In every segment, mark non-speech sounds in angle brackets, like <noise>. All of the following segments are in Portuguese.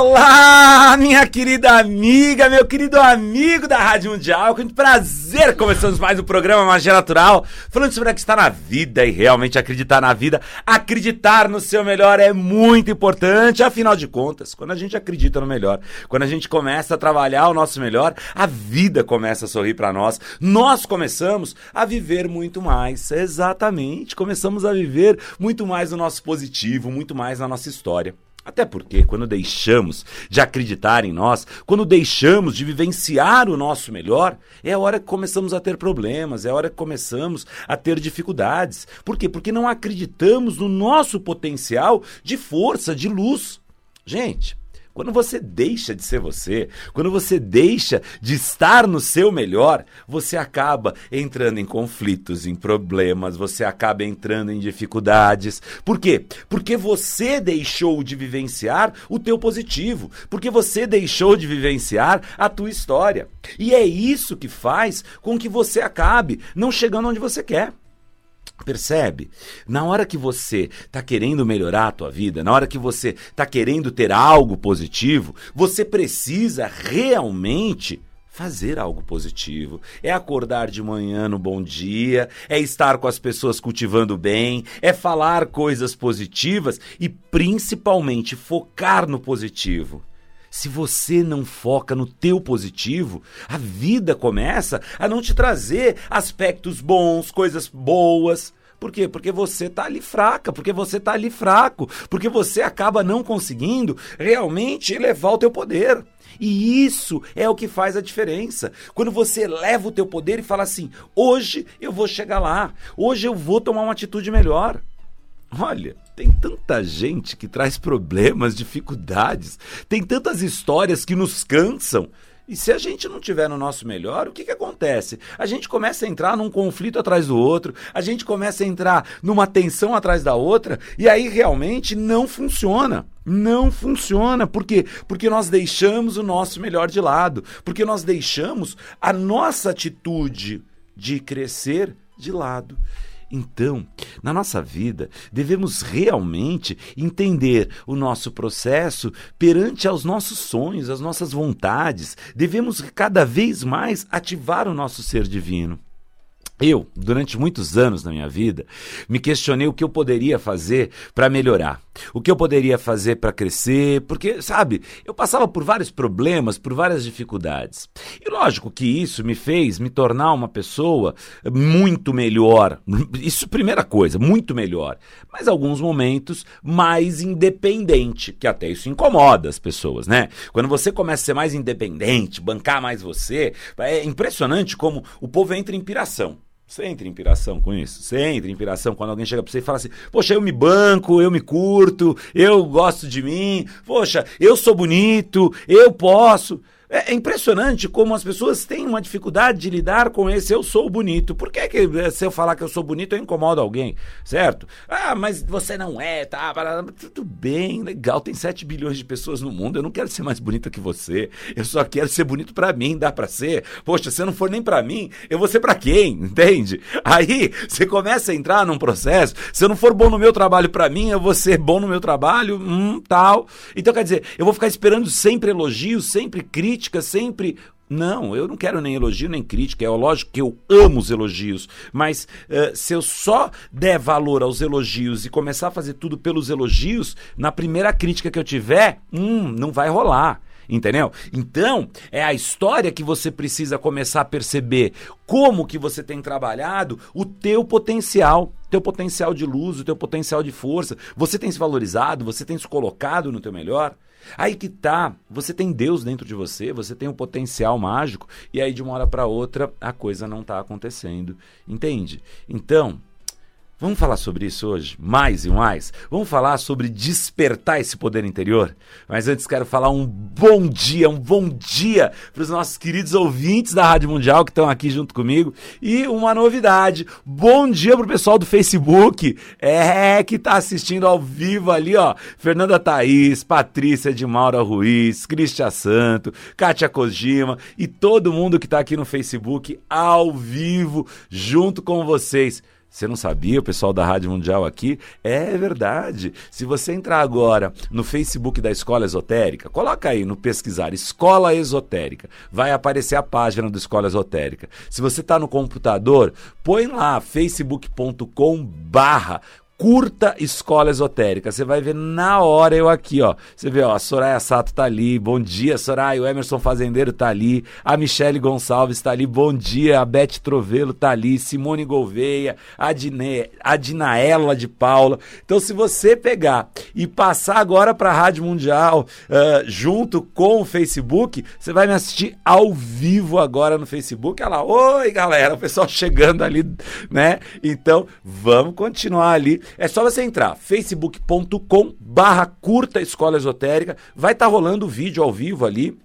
Olá, minha querida amiga, meu querido amigo da Rádio Mundial. Com prazer começamos mais um programa Magia Natural, falando sobre acreditar na vida e realmente acreditar na vida. Acreditar no seu melhor é muito importante, afinal de contas, quando a gente acredita no melhor, quando a gente começa a trabalhar o nosso melhor, a vida começa a sorrir para nós. Nós começamos a viver muito mais. Exatamente, começamos a viver muito mais o nosso positivo, muito mais na nossa história. Até porque, quando deixamos de acreditar em nós, quando deixamos de vivenciar o nosso melhor, é a hora que começamos a ter problemas, é a hora que começamos a ter dificuldades. Por quê? Porque não acreditamos no nosso potencial de força, de luz. Gente, quando você deixa de ser você, quando você deixa de estar no seu melhor, você acaba entrando em conflitos, em problemas, você acaba entrando em dificuldades. Por quê? Porque você deixou de vivenciar o teu positivo, porque você deixou de vivenciar a tua história. E é isso que faz com que você acabe não chegando onde você quer. Percebe? Na hora que você está querendo melhorar a tua vida, na hora que você está querendo ter algo positivo, você precisa realmente fazer algo positivo. É acordar de manhã no bom dia, é estar com as pessoas cultivando bem, é falar coisas positivas e principalmente focar no positivo. Se você não foca no teu positivo, a vida começa a não te trazer aspectos bons, coisas boas. Por quê? Porque você tá ali fraca, porque você tá ali fraco, porque você acaba não conseguindo realmente elevar o teu poder. E isso é o que faz a diferença. Quando você leva o teu poder e fala assim: "Hoje eu vou chegar lá. Hoje eu vou tomar uma atitude melhor". Olha, tem tanta gente que traz problemas, dificuldades, tem tantas histórias que nos cansam. E se a gente não tiver no nosso melhor, o que, que acontece? A gente começa a entrar num conflito atrás do outro, a gente começa a entrar numa tensão atrás da outra, e aí realmente não funciona. Não funciona. Por quê? Porque nós deixamos o nosso melhor de lado, porque nós deixamos a nossa atitude de crescer de lado. Então, na nossa vida, devemos realmente entender o nosso processo perante aos nossos sonhos, as nossas vontades. Devemos cada vez mais ativar o nosso ser divino. Eu, durante muitos anos na minha vida, me questionei o que eu poderia fazer para melhorar, o que eu poderia fazer para crescer, porque, sabe, eu passava por vários problemas, por várias dificuldades. E lógico que isso me fez me tornar uma pessoa muito melhor. Isso, primeira coisa, muito melhor. Mas alguns momentos mais independente, que até isso incomoda as pessoas, né? Quando você começa a ser mais independente, bancar mais você, é impressionante como o povo entra em piração. Você entra em piração com isso? Você entra em piração quando alguém chega pra você e fala assim: Poxa, eu me banco, eu me curto, eu gosto de mim, poxa, eu sou bonito, eu posso. É, é impressionante como as pessoas têm uma dificuldade de lidar com esse eu sou bonito. Por que, que eh, se eu falar que eu sou bonito eu incomodo alguém, certo? Ah, mas você não é, tá? Tudo bem, legal, tem 7 bilhões de pessoas no mundo, eu não quero ser mais bonita que você. Eu só quero ser bonito para mim, dá para ser. Poxa, se não for nem para mim, eu vou ser para quem? <laughs> Entende? Aí você começa a entrar num processo, se eu não for bom no meu trabalho para mim, eu vou ser bom no meu trabalho, hum, tal. Então quer dizer, eu vou ficar esperando sempre elogios, sempre críticas crítica sempre. Não, eu não quero nem elogio nem crítica. É lógico que eu amo os elogios, mas uh, se eu só der valor aos elogios e começar a fazer tudo pelos elogios, na primeira crítica que eu tiver, hum, não vai rolar entendeu? Então, é a história que você precisa começar a perceber como que você tem trabalhado o teu potencial, teu potencial de luz, o teu potencial de força. Você tem se valorizado, você tem se colocado no teu melhor? Aí que tá, você tem Deus dentro de você, você tem um potencial mágico e aí de uma hora para outra a coisa não está acontecendo, entende? Então, Vamos falar sobre isso hoje, mais e mais. Vamos falar sobre despertar esse poder interior. Mas antes quero falar um bom dia, um bom dia para os nossos queridos ouvintes da Rádio Mundial que estão aqui junto comigo. E uma novidade: bom dia para o pessoal do Facebook, é que está assistindo ao vivo ali, ó. Fernanda Thaís, Patrícia de Maura Ruiz, Cristian Santo, Kátia Kojima e todo mundo que está aqui no Facebook ao vivo junto com vocês. Você não sabia, o pessoal da Rádio Mundial aqui? É verdade. Se você entrar agora no Facebook da Escola Esotérica, coloca aí no pesquisar Escola Esotérica, vai aparecer a página do Escola Esotérica. Se você está no computador, põe lá facebook.com barra curta Escola Esotérica. Você vai ver na hora eu aqui, ó. Você vê, ó, a Soraya Sato tá ali. Bom dia, Soraya. O Emerson Fazendeiro tá ali. A Michele Gonçalves tá ali. Bom dia. A Beth Trovelo tá ali. Simone Gouveia. A, Dine, a Dinaela de Paula. Então, se você pegar e passar agora pra Rádio Mundial uh, junto com o Facebook, você vai me assistir ao vivo agora no Facebook. Olha lá. Oi, galera. O pessoal chegando ali, né? Então, vamos continuar ali é só você entrar facebook.com barra curta escola esotérica, vai estar tá rolando o vídeo ao vivo ali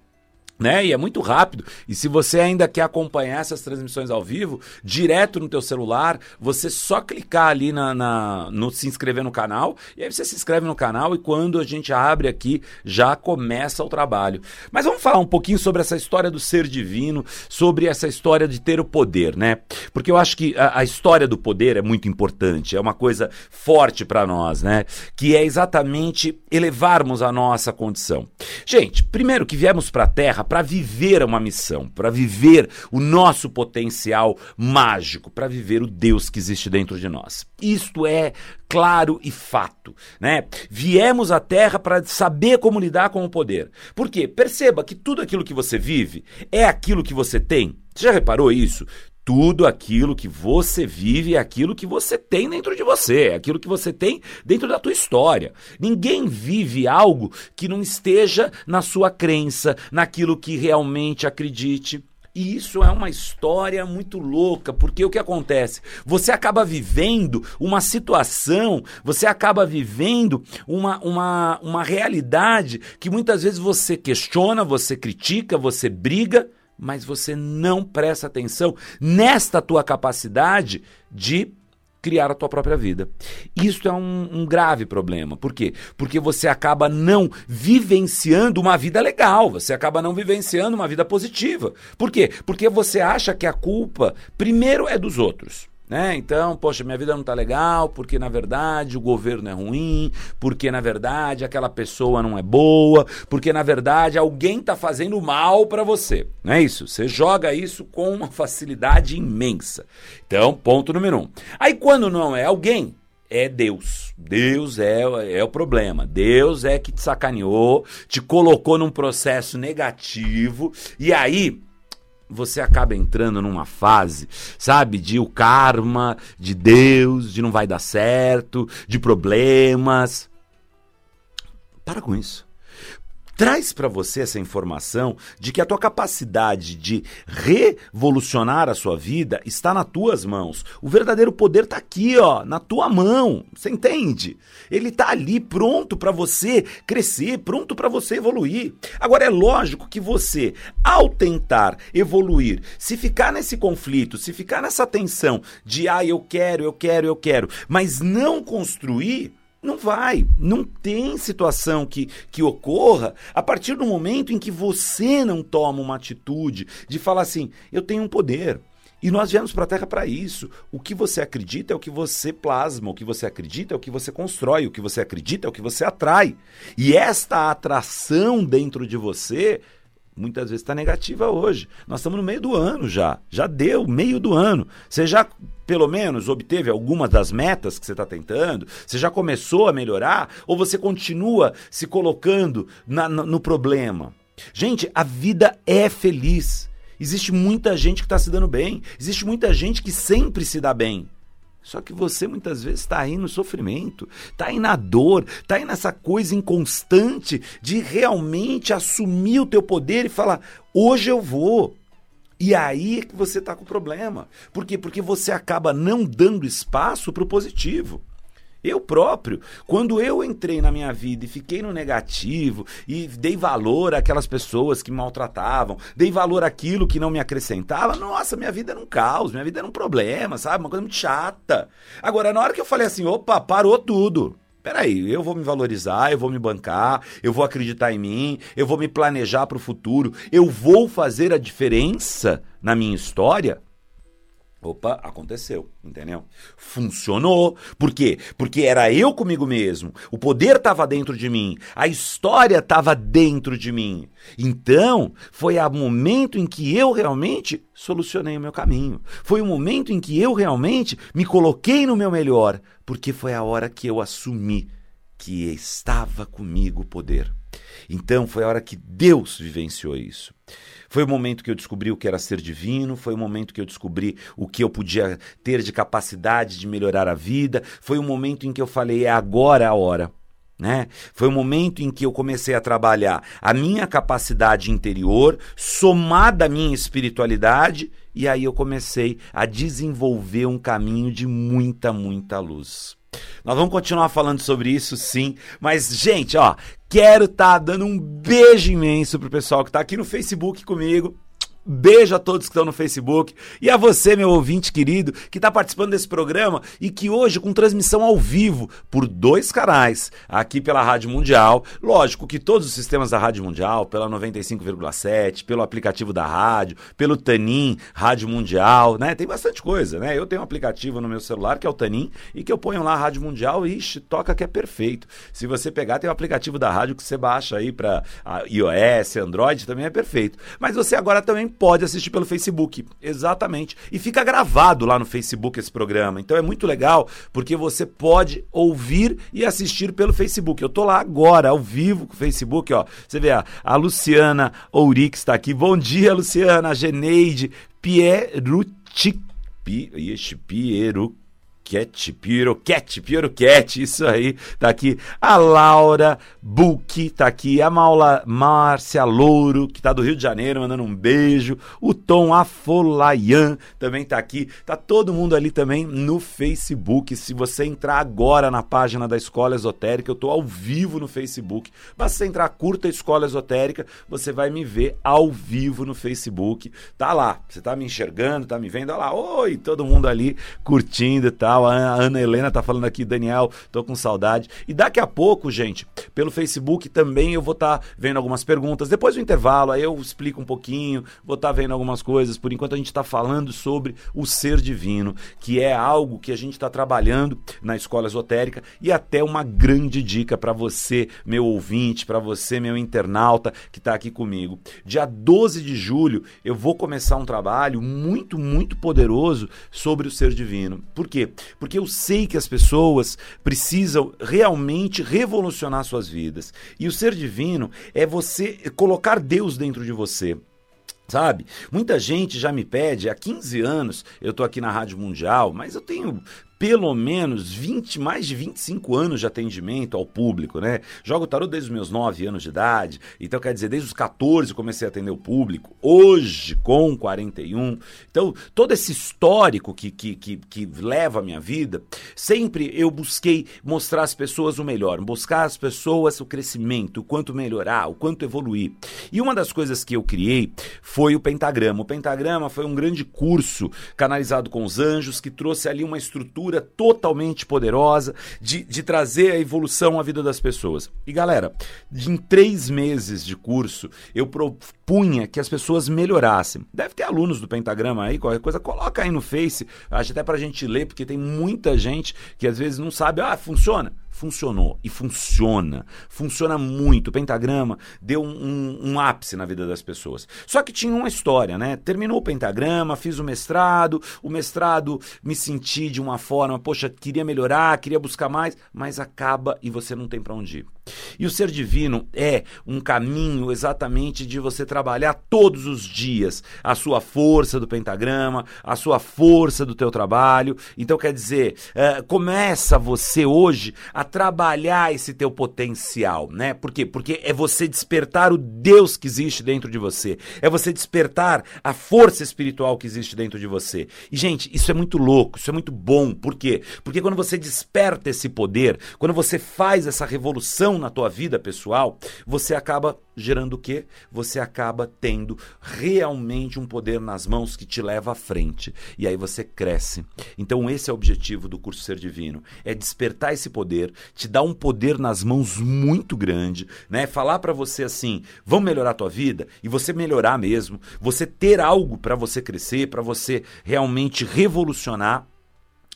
né? E é muito rápido. E se você ainda quer acompanhar essas transmissões ao vivo, direto no teu celular, você só clicar ali na, na, no se inscrever no canal, e aí você se inscreve no canal e quando a gente abre aqui, já começa o trabalho. Mas vamos falar um pouquinho sobre essa história do ser divino, sobre essa história de ter o poder, né? Porque eu acho que a, a história do poder é muito importante, é uma coisa forte para nós, né? Que é exatamente elevarmos a nossa condição. Gente, primeiro que viemos para a Terra para viver uma missão, para viver o nosso potencial mágico, para viver o Deus que existe dentro de nós. Isto é claro e fato, né? Viemos à Terra para saber como lidar com o poder. Por quê? Perceba que tudo aquilo que você vive é aquilo que você tem. Você já reparou isso? Tudo aquilo que você vive é aquilo que você tem dentro de você, é aquilo que você tem dentro da tua história. Ninguém vive algo que não esteja na sua crença, naquilo que realmente acredite. E isso é uma história muito louca, porque o que acontece? Você acaba vivendo uma situação, você acaba vivendo uma, uma, uma realidade que muitas vezes você questiona, você critica, você briga, mas você não presta atenção nesta tua capacidade de criar a tua própria vida. Isso é um, um, grave problema. Por quê? Porque você acaba não vivenciando uma vida legal, você acaba não vivenciando uma vida positiva. Por quê? Porque você acha que a culpa, primeiro, é dos outros. Né? Então, poxa, minha vida não está legal porque na verdade o governo é ruim, porque na verdade aquela pessoa não é boa, porque na verdade alguém está fazendo mal para você. Não é isso? Você joga isso com uma facilidade imensa. Então, ponto número um. Aí quando não é alguém, é Deus. Deus é, é o problema. Deus é que te sacaneou, te colocou num processo negativo e aí você acaba entrando numa fase, sabe, de o karma, de Deus, de não vai dar certo, de problemas. Para com isso traz para você essa informação de que a tua capacidade de revolucionar a sua vida está nas tuas mãos. O verdadeiro poder está aqui, ó, na tua mão. Você entende? Ele está ali pronto para você crescer, pronto para você evoluir. Agora é lógico que você, ao tentar evoluir, se ficar nesse conflito, se ficar nessa tensão de ah, eu quero, eu quero, eu quero, mas não construir, não vai. Não tem situação que, que ocorra a partir do momento em que você não toma uma atitude de falar assim: eu tenho um poder. E nós viemos para a Terra para isso. O que você acredita é o que você plasma, o que você acredita é o que você constrói, o que você acredita é o que você atrai. E esta atração dentro de você muitas vezes está negativa hoje. Nós estamos no meio do ano já. Já deu meio do ano. Você já, pelo menos, obteve algumas das metas que você está tentando? Você já começou a melhorar? Ou você continua se colocando na, no, no problema? Gente, a vida é feliz. Existe muita gente que está se dando bem. Existe muita gente que sempre se dá bem. Só que você muitas vezes está aí no sofrimento, está aí na dor, está aí nessa coisa inconstante de realmente assumir o teu poder e falar: hoje eu vou. E aí é que você está com problema. Por quê? Porque você acaba não dando espaço para o positivo. Eu próprio, quando eu entrei na minha vida e fiquei no negativo e dei valor àquelas pessoas que me maltratavam, dei valor àquilo que não me acrescentava, nossa, minha vida era um caos, minha vida era um problema, sabe? Uma coisa muito chata. Agora, na hora que eu falei assim, opa, parou tudo. Peraí, eu vou me valorizar, eu vou me bancar, eu vou acreditar em mim, eu vou me planejar para o futuro, eu vou fazer a diferença na minha história. Opa, aconteceu, entendeu? Funcionou. Por quê? Porque era eu comigo mesmo. O poder estava dentro de mim. A história estava dentro de mim. Então, foi o momento em que eu realmente solucionei o meu caminho. Foi o momento em que eu realmente me coloquei no meu melhor. Porque foi a hora que eu assumi que estava comigo o poder. Então, foi a hora que Deus vivenciou isso. Foi o momento que eu descobri o que era ser divino, foi o momento que eu descobri o que eu podia ter de capacidade de melhorar a vida, foi o momento em que eu falei: é agora a hora. Né? Foi o momento em que eu comecei a trabalhar a minha capacidade interior, somada à minha espiritualidade, e aí eu comecei a desenvolver um caminho de muita, muita luz. Nós vamos continuar falando sobre isso, sim. Mas, gente, ó, quero estar tá dando um beijo imenso pro pessoal que está aqui no Facebook comigo. Beijo a todos que estão no Facebook e a você, meu ouvinte querido, que está participando desse programa e que hoje, com transmissão ao vivo por dois canais, aqui pela Rádio Mundial, lógico que todos os sistemas da Rádio Mundial, pela 95,7, pelo aplicativo da rádio, pelo Tanin, Rádio Mundial, né? Tem bastante coisa, né? Eu tenho um aplicativo no meu celular que é o Tanin e que eu ponho lá Rádio Mundial e ixi, toca que é perfeito. Se você pegar, tem o um aplicativo da rádio que você baixa aí para iOS, Android, também é perfeito. Mas você agora também pode assistir pelo Facebook. Exatamente. E fica gravado lá no Facebook esse programa. Então é muito legal porque você pode ouvir e assistir pelo Facebook. Eu tô lá agora, ao vivo com o Facebook, ó. Você vê a, a Luciana Ourix está aqui. Bom dia, Luciana. Geneide Pierucci. Pieru Cat, Piroquete, Piroquete, isso aí, tá aqui. A Laura Buki tá aqui. A Maula Márcia Louro, que tá do Rio de Janeiro, mandando um beijo. O Tom Afolayan também tá aqui. Tá todo mundo ali também no Facebook. Se você entrar agora na página da Escola Esotérica, eu tô ao vivo no Facebook. Basta você entrar, curta Escola Esotérica, você vai me ver ao vivo no Facebook. Tá lá, você tá me enxergando, tá me vendo? Olha lá, oi, todo mundo ali curtindo tá tal. A Ana Helena tá falando aqui, Daniel, tô com saudade. E daqui a pouco, gente, pelo Facebook também eu vou estar tá vendo algumas perguntas. Depois do intervalo, aí eu explico um pouquinho, vou estar tá vendo algumas coisas. Por enquanto a gente está falando sobre o ser divino, que é algo que a gente está trabalhando na escola esotérica e até uma grande dica para você, meu ouvinte, para você, meu internauta que está aqui comigo. Dia 12 de julho eu vou começar um trabalho muito, muito poderoso sobre o ser divino. Por quê? Porque eu sei que as pessoas precisam realmente revolucionar suas vidas. E o ser divino é você colocar Deus dentro de você. Sabe? Muita gente já me pede, há 15 anos eu tô aqui na Rádio Mundial, mas eu tenho pelo menos 20, mais de 25 anos de atendimento ao público, né? Jogo tarô desde os meus 9 anos de idade, então quer dizer, desde os 14 comecei a atender o público, hoje com 41. Então, todo esse histórico que, que, que, que leva a minha vida, sempre eu busquei mostrar às pessoas o melhor, buscar às pessoas o crescimento, o quanto melhorar, o quanto evoluir. E uma das coisas que eu criei foi o pentagrama. O pentagrama foi um grande curso canalizado com os anjos que trouxe ali uma estrutura totalmente poderosa de, de trazer a evolução à vida das pessoas. E galera, em três meses de curso, eu propunha que as pessoas melhorassem. Deve ter alunos do Pentagrama aí, qualquer coisa, coloca aí no Face, acho até pra gente ler, porque tem muita gente que às vezes não sabe, ah, funciona funcionou e funciona. Funciona muito. O pentagrama deu um, um, um, ápice na vida das pessoas. Só que tinha uma história, né? Terminou o pentagrama, fiz o mestrado, o mestrado me senti de uma forma, poxa, queria melhorar, queria buscar mais, mas acaba e você não tem para onde ir. E o ser divino é um caminho exatamente de você trabalhar todos os dias a sua força do pentagrama, a sua força do teu trabalho. Então quer dizer, é, começa você hoje a trabalhar esse teu potencial, né? Por quê? Porque é você despertar o Deus que existe dentro de você, é você despertar a força espiritual que existe dentro de você. E gente, isso é muito louco, isso é muito bom. Por quê? Porque quando você desperta esse poder, quando você faz essa revolução na tua vida pessoal, você acaba gerando o quê? Você acaba tendo realmente um poder nas mãos que te leva à frente. E aí você cresce. Então esse é o objetivo do curso Ser Divino, é despertar esse poder, te dar um poder nas mãos muito grande, né? Falar para você assim, vamos melhorar a tua vida e você melhorar mesmo, você ter algo para você crescer, para você realmente revolucionar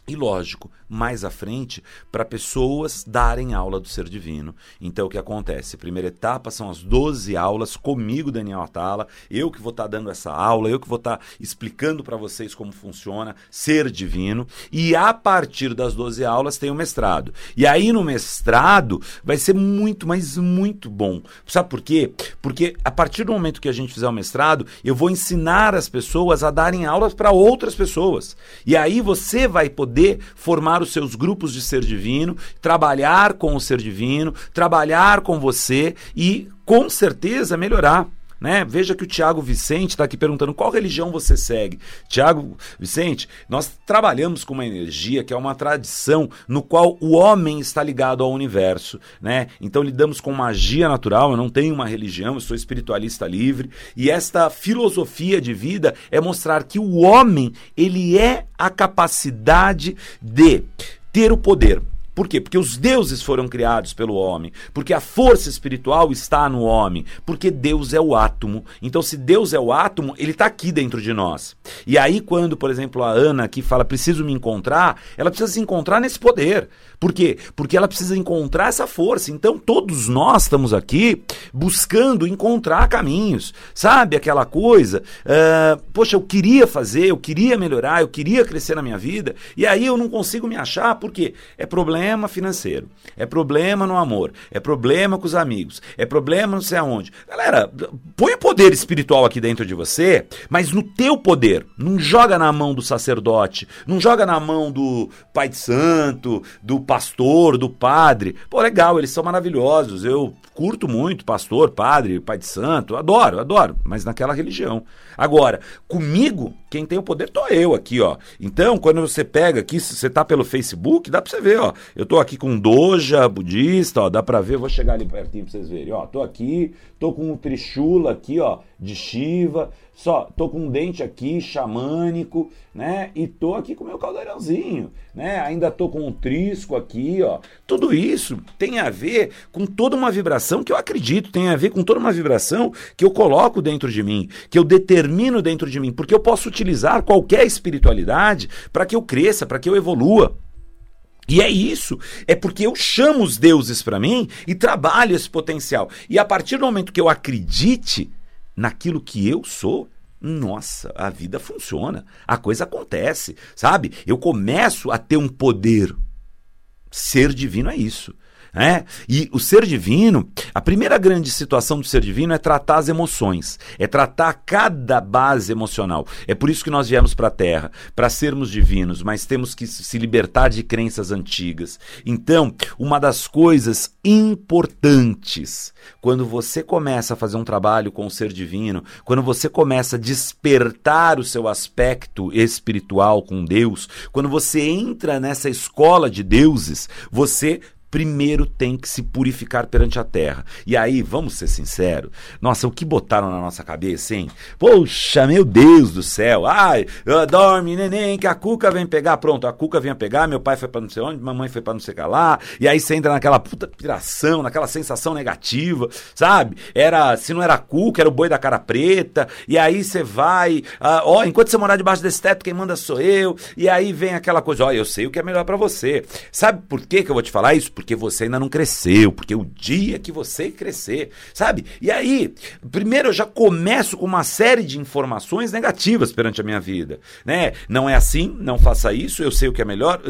e lógico, mais à frente, para pessoas darem aula do ser divino. Então o que acontece? Primeira etapa são as 12 aulas comigo, Daniel Atala, eu que vou estar tá dando essa aula, eu que vou estar tá explicando para vocês como funciona ser divino, e a partir das 12 aulas tem o mestrado. E aí no mestrado vai ser muito, mas muito bom. Sabe por quê? Porque a partir do momento que a gente fizer o mestrado, eu vou ensinar as pessoas a darem aulas para outras pessoas. E aí você vai poder poder formar os seus grupos de ser divino, trabalhar com o ser divino, trabalhar com você e com certeza melhorar. Né? Veja que o Tiago Vicente está aqui perguntando qual religião você segue. Tiago Vicente, nós trabalhamos com uma energia que é uma tradição no qual o homem está ligado ao universo. Né? Então lidamos com magia natural, eu não tenho uma religião, eu sou espiritualista livre. E esta filosofia de vida é mostrar que o homem ele é a capacidade de ter o poder por quê? Porque os deuses foram criados pelo homem, porque a força espiritual está no homem, porque Deus é o átomo. Então, se Deus é o átomo, ele está aqui dentro de nós. E aí, quando, por exemplo, a Ana aqui fala, preciso me encontrar, ela precisa se encontrar nesse poder. Por quê? Porque ela precisa encontrar essa força. Então, todos nós estamos aqui buscando encontrar caminhos. Sabe aquela coisa? Uh, poxa, eu queria fazer, eu queria melhorar, eu queria crescer na minha vida, e aí eu não consigo me achar, porque é problema financeiro, é problema no amor, é problema com os amigos, é problema não sei aonde. Galera, põe o poder espiritual aqui dentro de você, mas no teu poder. Não joga na mão do sacerdote, não joga na mão do pai de santo, do pastor, do padre. Pô, legal, eles são maravilhosos. Eu curto muito pastor, padre, pai de santo, adoro, adoro, mas naquela religião. Agora, comigo, quem tem o poder tô eu aqui, ó. Então, quando você pega aqui, se você tá pelo Facebook, dá pra você ver, ó. Eu tô aqui com Doja budista, ó, dá pra ver, vou chegar ali pertinho pra vocês verem, ó. Tô aqui, tô com um Trishula aqui, ó, de Shiva. Só, tô com um dente aqui, xamânico, né? E tô aqui com meu caldeirãozinho, né? Ainda tô com um trisco aqui, ó. Tudo isso tem a ver com toda uma vibração que eu acredito, tem a ver com toda uma vibração que eu coloco dentro de mim, que eu determino dentro de mim, porque eu posso utilizar qualquer espiritualidade para que eu cresça, para que eu evolua. E é isso, é porque eu chamo os deuses para mim e trabalho esse potencial. E a partir do momento que eu acredite naquilo que eu sou, nossa, a vida funciona, a coisa acontece, sabe? Eu começo a ter um poder. Ser divino é isso. É? E o ser divino, a primeira grande situação do ser divino é tratar as emoções, é tratar cada base emocional. É por isso que nós viemos para a Terra, para sermos divinos, mas temos que se libertar de crenças antigas. Então, uma das coisas importantes quando você começa a fazer um trabalho com o ser divino, quando você começa a despertar o seu aspecto espiritual com Deus, quando você entra nessa escola de deuses, você primeiro tem que se purificar perante a terra. E aí, vamos ser sinceros, nossa, o que botaram na nossa cabeça, hein? Poxa, meu Deus do céu, ai, dorme, neném, que a Cuca vem pegar, pronto, a Cuca vem pegar, meu pai foi para não sei onde, mamãe foi para não sei lá, e aí você entra naquela puta piração, naquela sensação negativa, sabe? Era, se não era a Cuca, era o boi da cara preta, e aí você vai, ah, ó, enquanto você morar debaixo desse teto, quem manda sou eu, e aí vem aquela coisa, ó, eu sei o que é melhor para você. Sabe por que que eu vou te falar isso? Porque você ainda não cresceu, porque o dia que você crescer, sabe? E aí, primeiro eu já começo com uma série de informações negativas perante a minha vida, né? Não é assim, não faça isso, eu sei o que é melhor.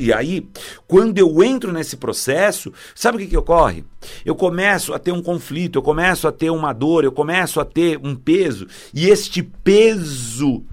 E aí, quando eu entro nesse processo, sabe o que, que ocorre? Eu começo a ter um conflito, eu começo a ter uma dor, eu começo a ter um peso, e este peso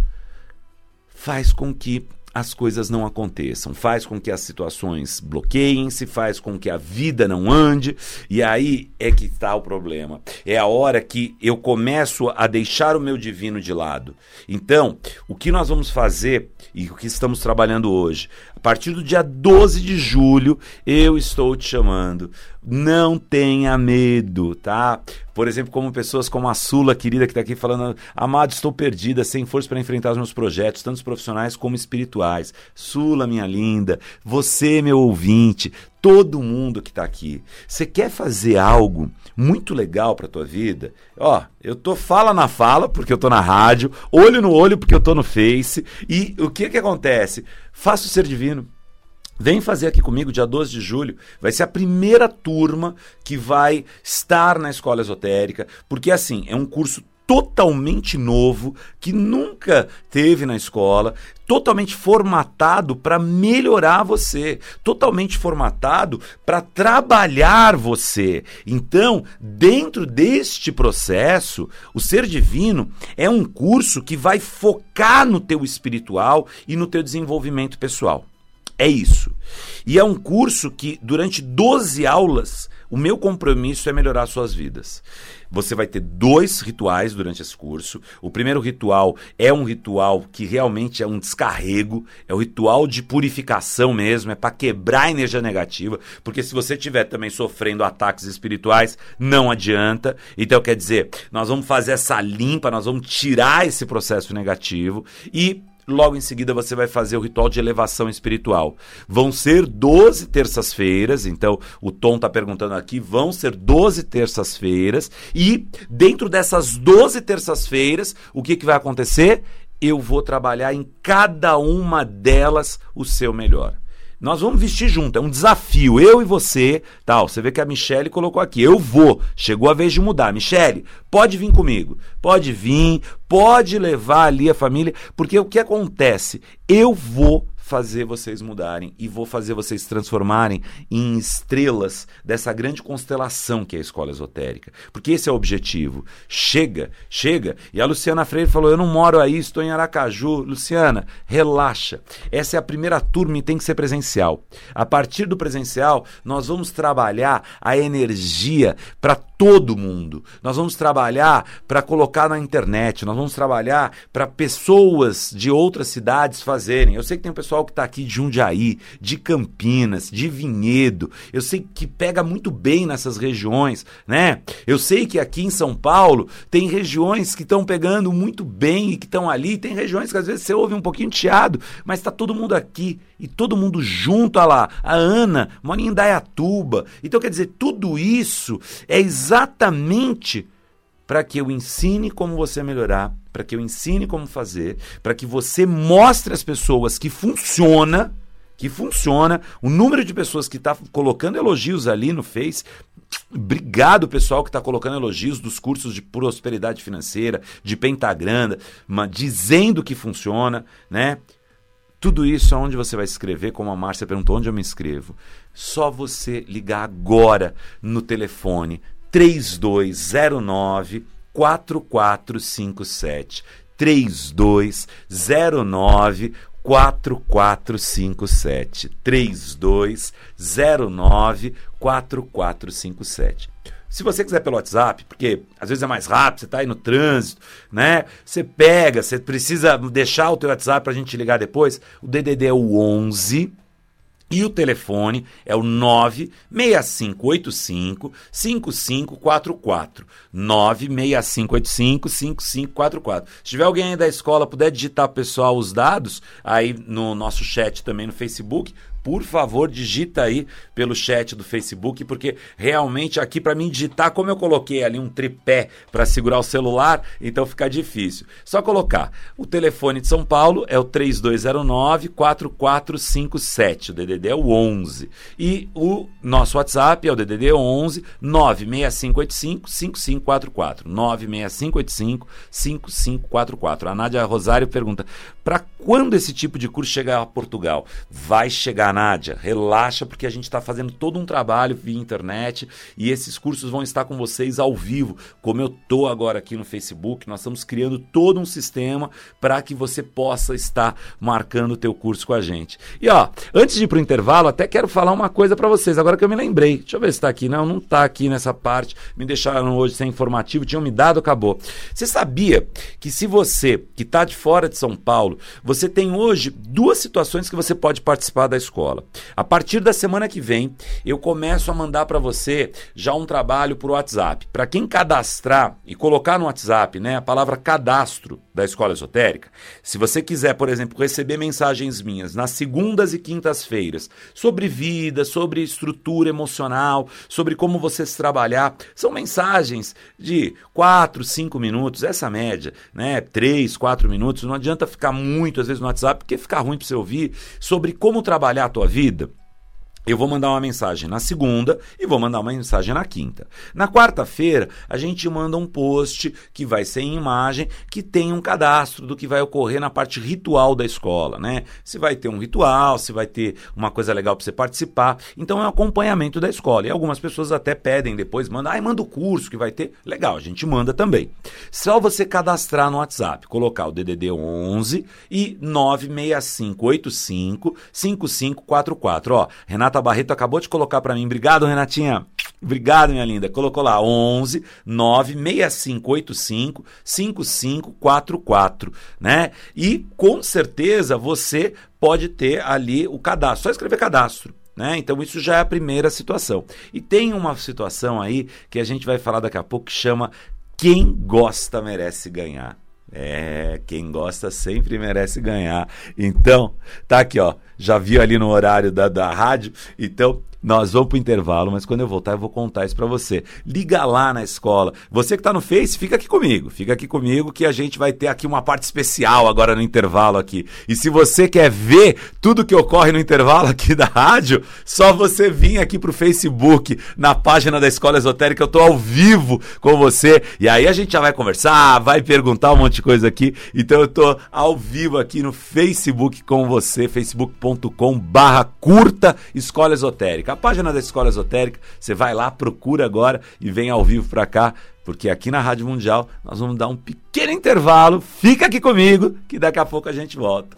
faz com que as coisas não aconteçam, faz com que as situações bloqueiem-se, faz com que a vida não ande, e aí é que está o problema. É a hora que eu começo a deixar o meu divino de lado. Então, o que nós vamos fazer e o que estamos trabalhando hoje? A partir do dia 12 de julho, eu estou te chamando. Não tenha medo, tá? Por exemplo, como pessoas como a Sula, querida, que está aqui falando, amado, estou perdida, sem força para enfrentar os meus projetos, tanto profissionais como espirituais. Sula, minha linda, você, meu ouvinte, todo mundo que está aqui. Você quer fazer algo muito legal para tua vida? Ó, eu tô fala na fala, porque eu tô na rádio, olho no olho, porque eu tô no Face. E o que que acontece? Faça o ser divino. Vem fazer aqui comigo, dia 12 de julho. Vai ser a primeira turma que vai estar na escola esotérica, porque assim, é um curso totalmente novo, que nunca teve na escola, totalmente formatado para melhorar você, totalmente formatado para trabalhar você. Então, dentro deste processo, o Ser Divino é um curso que vai focar no teu espiritual e no teu desenvolvimento pessoal. É isso. E é um curso que, durante 12 aulas, o meu compromisso é melhorar suas vidas. Você vai ter dois rituais durante esse curso. O primeiro ritual é um ritual que realmente é um descarrego, é o um ritual de purificação mesmo, é para quebrar a energia negativa, porque se você estiver também sofrendo ataques espirituais, não adianta. Então quer dizer, nós vamos fazer essa limpa, nós vamos tirar esse processo negativo e Logo em seguida você vai fazer o ritual de elevação espiritual. Vão ser 12 terças-feiras, então o Tom está perguntando aqui, vão ser 12 terças-feiras e dentro dessas 12 terças-feiras, o que, que vai acontecer? Eu vou trabalhar em cada uma delas o seu melhor. Nós vamos vestir junto, é um desafio, eu e você, tal. Você vê que a Michelle colocou aqui, eu vou. Chegou a vez de mudar. Michelle, pode vir comigo. Pode vir, pode levar ali a família, porque o que acontece? Eu vou fazer vocês mudarem e vou fazer vocês transformarem em estrelas dessa grande constelação que é a escola esotérica. Porque esse é o objetivo. Chega, chega. E a Luciana Freire falou: Eu não moro aí, estou em Aracaju. Luciana, relaxa. Essa é a primeira turma e tem que ser presencial. A partir do presencial, nós vamos trabalhar a energia para todo mundo. Nós vamos trabalhar para colocar na internet, nós vamos trabalhar para pessoas de outras cidades fazerem. Eu sei que tem um pessoal que está aqui de Jundiaí, de Campinas, de Vinhedo. Eu sei que pega muito bem nessas regiões, né? Eu sei que aqui em São Paulo tem regiões que estão pegando muito bem e que estão ali. Tem regiões que às vezes você ouve um pouquinho teado, mas está todo mundo aqui e todo mundo junto. Olha lá, a Ana mora em Dayatuba. Então quer dizer, tudo isso é exatamente para que eu ensine como você melhorar, para que eu ensine como fazer, para que você mostre às pessoas que funciona, que funciona. O número de pessoas que está colocando elogios ali no Face. Obrigado, pessoal, que está colocando elogios dos cursos de prosperidade financeira, de pentagrama, dizendo que funciona, né? Tudo isso aonde você vai escrever, como a Márcia perguntou, onde eu me inscrevo? Só você ligar agora no telefone 3209 4457. 3209 4457. 3209 4457. Se você quiser pelo WhatsApp, porque às vezes é mais rápido, você está aí no trânsito, né? Você pega, você precisa deixar o teu WhatsApp para a gente ligar depois. O DDD é o 11 e o telefone é o 96585 5544. 96585 5544. Se tiver alguém aí da escola puder digitar pessoal os dados aí no nosso chat também no Facebook, por favor, digita aí pelo chat do Facebook, porque realmente aqui para mim digitar, como eu coloquei ali um tripé para segurar o celular, então fica difícil. Só colocar. O telefone de São Paulo é o 3209 4457, o DDD é o 11. E o nosso WhatsApp é o DDD 11 96585 5544. 96585 5544. A Nádia Rosário pergunta: "Para quando esse tipo de curso chegar a Portugal?" Vai chegar Nádia, relaxa porque a gente está fazendo todo um trabalho via internet e esses cursos vão estar com vocês ao vivo, como eu tô agora aqui no Facebook. Nós estamos criando todo um sistema para que você possa estar marcando o teu curso com a gente. E ó, antes de ir pro intervalo, até quero falar uma coisa para vocês, agora que eu me lembrei. Deixa eu ver se está aqui. Não, não está aqui nessa parte. Me deixaram hoje sem informativo, tinham me dado, acabou. Você sabia que se você que está de fora de São Paulo você tem hoje duas situações que você pode participar da escola. A partir da semana que vem, eu começo a mandar para você já um trabalho por WhatsApp. Para quem cadastrar e colocar no WhatsApp, né, a palavra cadastro da escola esotérica, se você quiser, por exemplo, receber mensagens minhas nas segundas e quintas-feiras sobre vida, sobre estrutura emocional, sobre como você se trabalhar, são mensagens de 4, 5 minutos, essa média, né? 3, 4 minutos. Não adianta ficar muito, às vezes, no WhatsApp, porque fica ruim para você ouvir sobre como trabalhar a tua vida. Eu vou mandar uma mensagem na segunda e vou mandar uma mensagem na quinta. Na quarta-feira, a gente manda um post que vai ser em imagem, que tem um cadastro do que vai ocorrer na parte ritual da escola, né? Se vai ter um ritual, se vai ter uma coisa legal para você participar. Então é um acompanhamento da escola. E algumas pessoas até pedem depois, manda, ai, manda o curso que vai ter. Legal, a gente manda também. Só você cadastrar no WhatsApp, colocar o DDD 11 e 96585 5544. Ó, Renata Renata Barreto acabou de colocar para mim. Obrigado, Renatinha. Obrigado, minha linda. Colocou lá 11 96585 5544, né? E com certeza você pode ter ali o cadastro. Só escrever cadastro. Né? Então, isso já é a primeira situação. E tem uma situação aí que a gente vai falar daqui a pouco que chama Quem Gosta Merece Ganhar. É, quem gosta sempre merece ganhar. Então, tá aqui, ó. Já viu ali no horário da, da rádio. Então, nós vamos para o intervalo, mas quando eu voltar eu vou contar isso para você. Liga lá na escola. Você que está no Face, fica aqui comigo. Fica aqui comigo que a gente vai ter aqui uma parte especial agora no intervalo aqui. E se você quer ver tudo que ocorre no intervalo aqui da rádio, só você vir aqui para o Facebook, na página da Escola Esotérica, eu estou ao vivo com você. E aí a gente já vai conversar, vai perguntar um monte de coisa aqui. Então eu estou ao vivo aqui no Facebook com você, facebook.com barra curta Escola Esotérica a página da Escola Esotérica. Você vai lá, procura agora e vem ao vivo para cá, porque aqui na Rádio Mundial nós vamos dar um pequeno intervalo. Fica aqui comigo, que daqui a pouco a gente volta.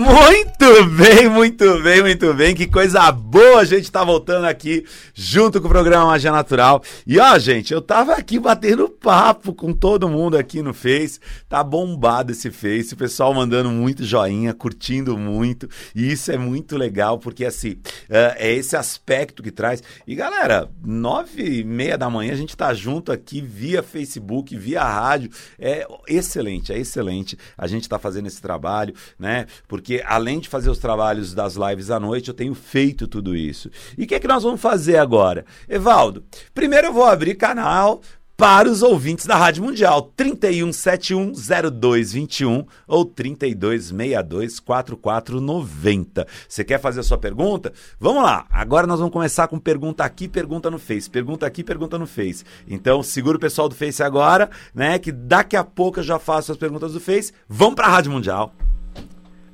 Muito bem, muito bem, muito bem. Que coisa boa a gente tá voltando aqui junto com o programa Magia Natural. E ó, gente, eu tava aqui batendo papo com todo mundo aqui no Face. Tá bombado esse Face, o pessoal mandando muito joinha, curtindo muito. E isso é muito legal, porque assim, é, é esse aspecto que traz. E galera, nove e meia da manhã a gente tá junto aqui via Facebook, via rádio. É excelente, é excelente. A gente tá fazendo esse trabalho, né? Porque porque além de fazer os trabalhos das lives à noite, eu tenho feito tudo isso. E o que é que nós vamos fazer agora? Evaldo, primeiro eu vou abrir canal para os ouvintes da Rádio Mundial, 31710221 ou 32624490. Você quer fazer a sua pergunta? Vamos lá. Agora nós vamos começar com pergunta aqui, pergunta no Face. Pergunta aqui, pergunta no Face. Então, segura o pessoal do Face agora, né, que daqui a pouco eu já faço as perguntas do Face. Vamos para a Rádio Mundial.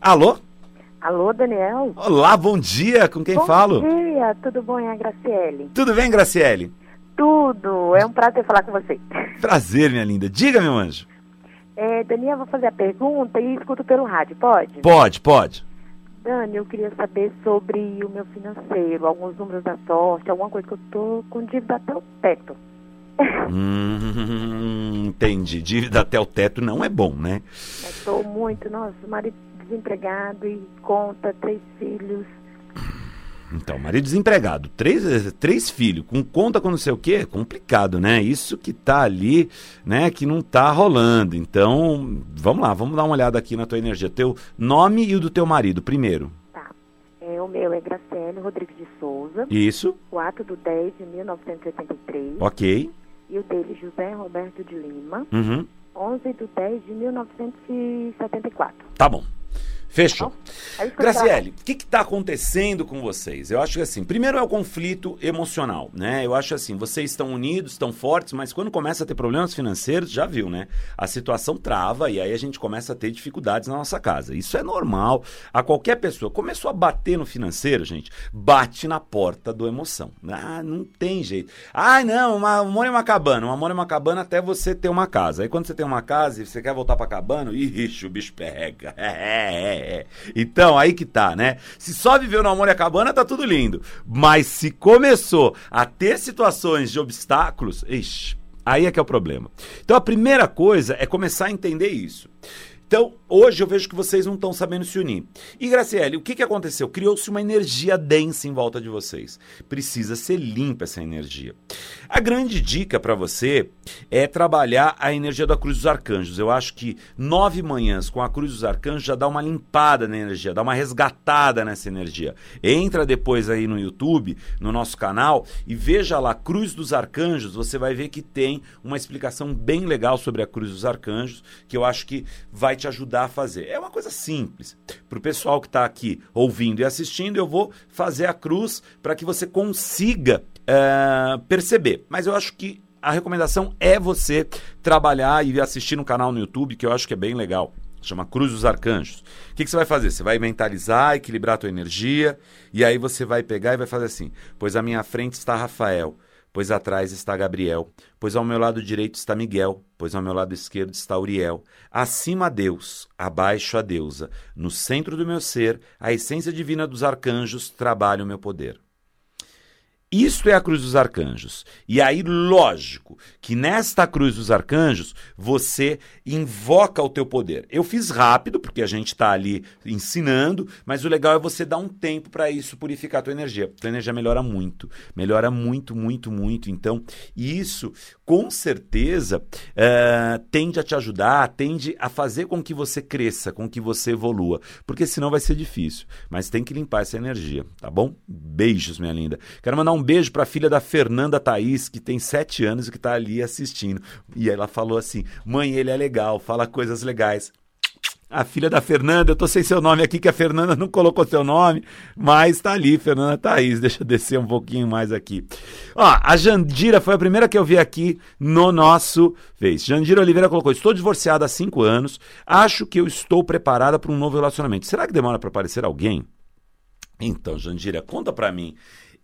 Alô? Alô, Daniel? Olá, bom dia, com quem bom falo? Bom dia, tudo bom? É a Graciele. Tudo bem, Graciele? Tudo, é um prazer falar com você. Prazer, minha linda. Diga, meu anjo. É, Daniel, vou fazer a pergunta e escuto pelo rádio, pode? Pode, pode. Dani, eu queria saber sobre o meu financeiro, alguns números da sorte, alguma coisa que eu tô com dívida até o teto. hum, <laughs> entendi. Dívida até o teto não é bom, né? Estou muito, nossa, o marido desempregado e conta, três filhos. Então, marido desempregado, três, três filhos, com conta com não sei o que, é complicado, né? Isso que tá ali, né, que não tá rolando. Então, vamos lá, vamos dar uma olhada aqui na tua energia. Teu nome e o do teu marido, primeiro. Tá. É, o meu é Graciele Rodrigues de Souza. Isso. 4 do 10 de 1983. Ok. E o dele, José Roberto de Lima. Uhum. 11 do 10 de 1974. Tá bom. Fechou. Tá Graciele, o que está acontecendo com vocês? Eu acho que assim, primeiro é o conflito emocional, né? Eu acho assim, vocês estão unidos, estão fortes, mas quando começa a ter problemas financeiros, já viu, né? A situação trava e aí a gente começa a ter dificuldades na nossa casa. Isso é normal. A qualquer pessoa começou a bater no financeiro, gente, bate na porta do emoção. Ah, não tem jeito. Ah, não, uma, um amor é uma cabana. Um amor é uma cabana até você ter uma casa. Aí quando você tem uma casa e você quer voltar para cabana, ixi, o bicho pega. <laughs> É, é, é. <laughs> então, aí que tá, né? Se só viveu no amor e a cabana, tá tudo lindo. Mas se começou a ter situações de obstáculos, ixi, aí é que é o problema. Então a primeira coisa é começar a entender isso. Então, hoje eu vejo que vocês não estão sabendo se unir. E, Graciele, o que, que aconteceu? Criou-se uma energia densa em volta de vocês. Precisa ser limpa essa energia. A grande dica para você é trabalhar a energia da Cruz dos Arcanjos. Eu acho que nove manhãs com a Cruz dos Arcanjos já dá uma limpada na energia, dá uma resgatada nessa energia. Entra depois aí no YouTube, no nosso canal, e veja lá Cruz dos Arcanjos. Você vai ver que tem uma explicação bem legal sobre a Cruz dos Arcanjos, que eu acho que vai te ajudar a fazer. É uma coisa simples. Para o pessoal que está aqui ouvindo e assistindo, eu vou fazer a cruz para que você consiga uh, perceber. Mas eu acho que a recomendação é você trabalhar e assistir no canal no YouTube, que eu acho que é bem legal. Chama Cruz dos Arcanjos. O que, que, você vai fazer? Você vai mentalizar, equilibrar a tua energia, e aí você vai pegar e vai fazer assim: pois à minha frente está Rafael, pois atrás está Gabriel, pois ao meu lado direito está Miguel, pois ao meu lado esquerdo está Uriel. Acima a Deus, abaixo a deusa, no centro do meu ser, a essência divina dos arcanjos trabalha o meu poder. Isto é a cruz dos arcanjos. E aí, lógico, que nesta cruz dos arcanjos você invoca o teu poder. Eu fiz rápido, porque a gente está ali ensinando, mas o legal é você dar um tempo para isso purificar a tua energia. A tua energia melhora muito. Melhora muito, muito, muito. Então, isso, com certeza, uh, tende a te ajudar, tende a fazer com que você cresça, com que você evolua. Porque senão vai ser difícil. Mas tem que limpar essa energia, tá bom? Beijos, minha linda. Quero mandar um beijo para a filha da Fernanda Thaís, que tem sete anos e que está ali assistindo. E ela falou assim: mãe, ele é legal, fala coisas legais. A filha da Fernanda, eu tô sem seu nome aqui, que a Fernanda não colocou seu nome, mas tá ali, Fernanda Thaís. Deixa eu descer um pouquinho mais aqui. Ó, a Jandira foi a primeira que eu vi aqui no nosso Face. Jandira Oliveira colocou: Estou divorciada há cinco anos, acho que eu estou preparada para um novo relacionamento. Será que demora para aparecer alguém? Então, Jandira, conta para mim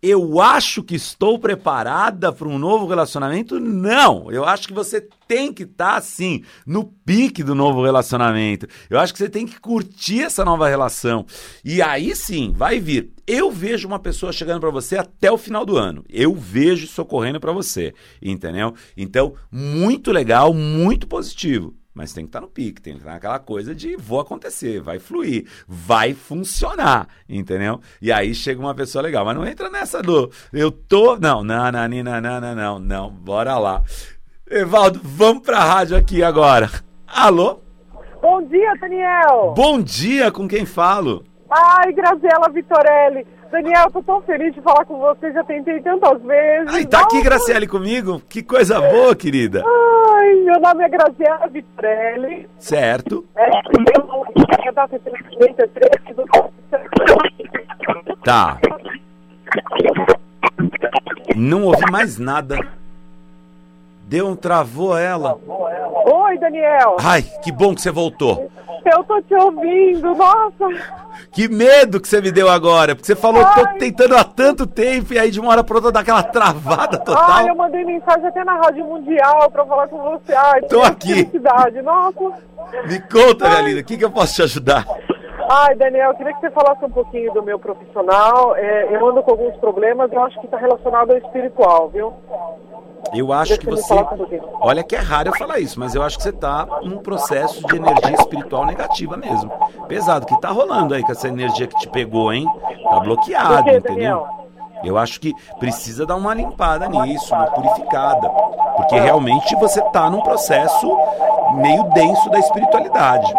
eu acho que estou preparada para um novo relacionamento? Não. Eu acho que você tem que estar, tá, assim, no pique do novo relacionamento. Eu acho que você tem que curtir essa nova relação. E aí sim, vai vir. Eu vejo uma pessoa chegando para você até o final do ano. Eu vejo socorrendo para você. Entendeu? Então, muito legal, muito positivo. Mas tem que estar tá no pique, tem que estar naquela coisa de vou acontecer, vai fluir, vai funcionar, entendeu? E aí chega uma pessoa legal, mas não entra nessa do eu tô. Não, não, não, não, não, não, não, não, bora lá. Evaldo, vamos pra rádio aqui agora. Alô? Bom dia, Daniel. Bom dia, com quem falo? Ai, Graziela Vitorelli. Daniel, tô tão feliz de falar com você, já tentei tantas vezes. Ai, tá aqui, Graciele, comigo? Que coisa boa, querida. Ai, meu nome é Graziela Vitorelli. Certo. É, Tá. Não ouvi mais nada. Deu um travou ela. Oi, Daniel. Ai, que bom que você voltou. Eu tô te ouvindo, nossa. Que medo que você me deu agora, porque você falou, Ai. tô tentando há tanto tempo e aí de uma hora pra outra dá aquela travada total. Ai, eu mandei mensagem até na Rádio Mundial pra falar com você. Ai, tô aqui. Felicidade, nossa. Me conta, minha linda, o que, que eu posso te ajudar? Ai, Daniel, eu queria que você falasse um pouquinho do meu profissional. É, eu ando com alguns problemas, eu acho que está relacionado ao espiritual, viu? Eu acho que você. Olha que é raro eu falar isso, mas eu acho que você está num processo de energia espiritual negativa mesmo. Pesado, que tá rolando aí com essa energia que te pegou, hein? Tá bloqueado, entendeu? Eu acho que precisa dar uma limpada nisso, uma purificada. Porque realmente você está num processo meio denso da espiritualidade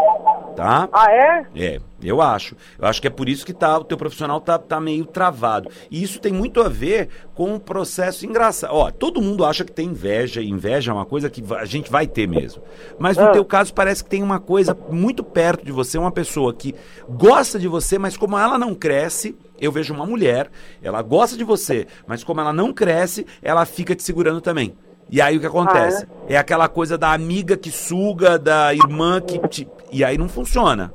tá? Ah, é? É, eu acho. Eu acho que é por isso que tá, o teu profissional tá, tá meio travado. E isso tem muito a ver com um processo engraçado. Ó, todo mundo acha que tem inveja, e inveja é uma coisa que a gente vai ter mesmo. Mas no ah. teu caso parece que tem uma coisa muito perto de você, uma pessoa que gosta de você, mas como ela não cresce, eu vejo uma mulher, ela gosta de você, mas como ela não cresce, ela fica te segurando também. E aí o que acontece? Ah, é? é? aquela coisa da amiga que suga, da irmã que. Te... E aí não funciona.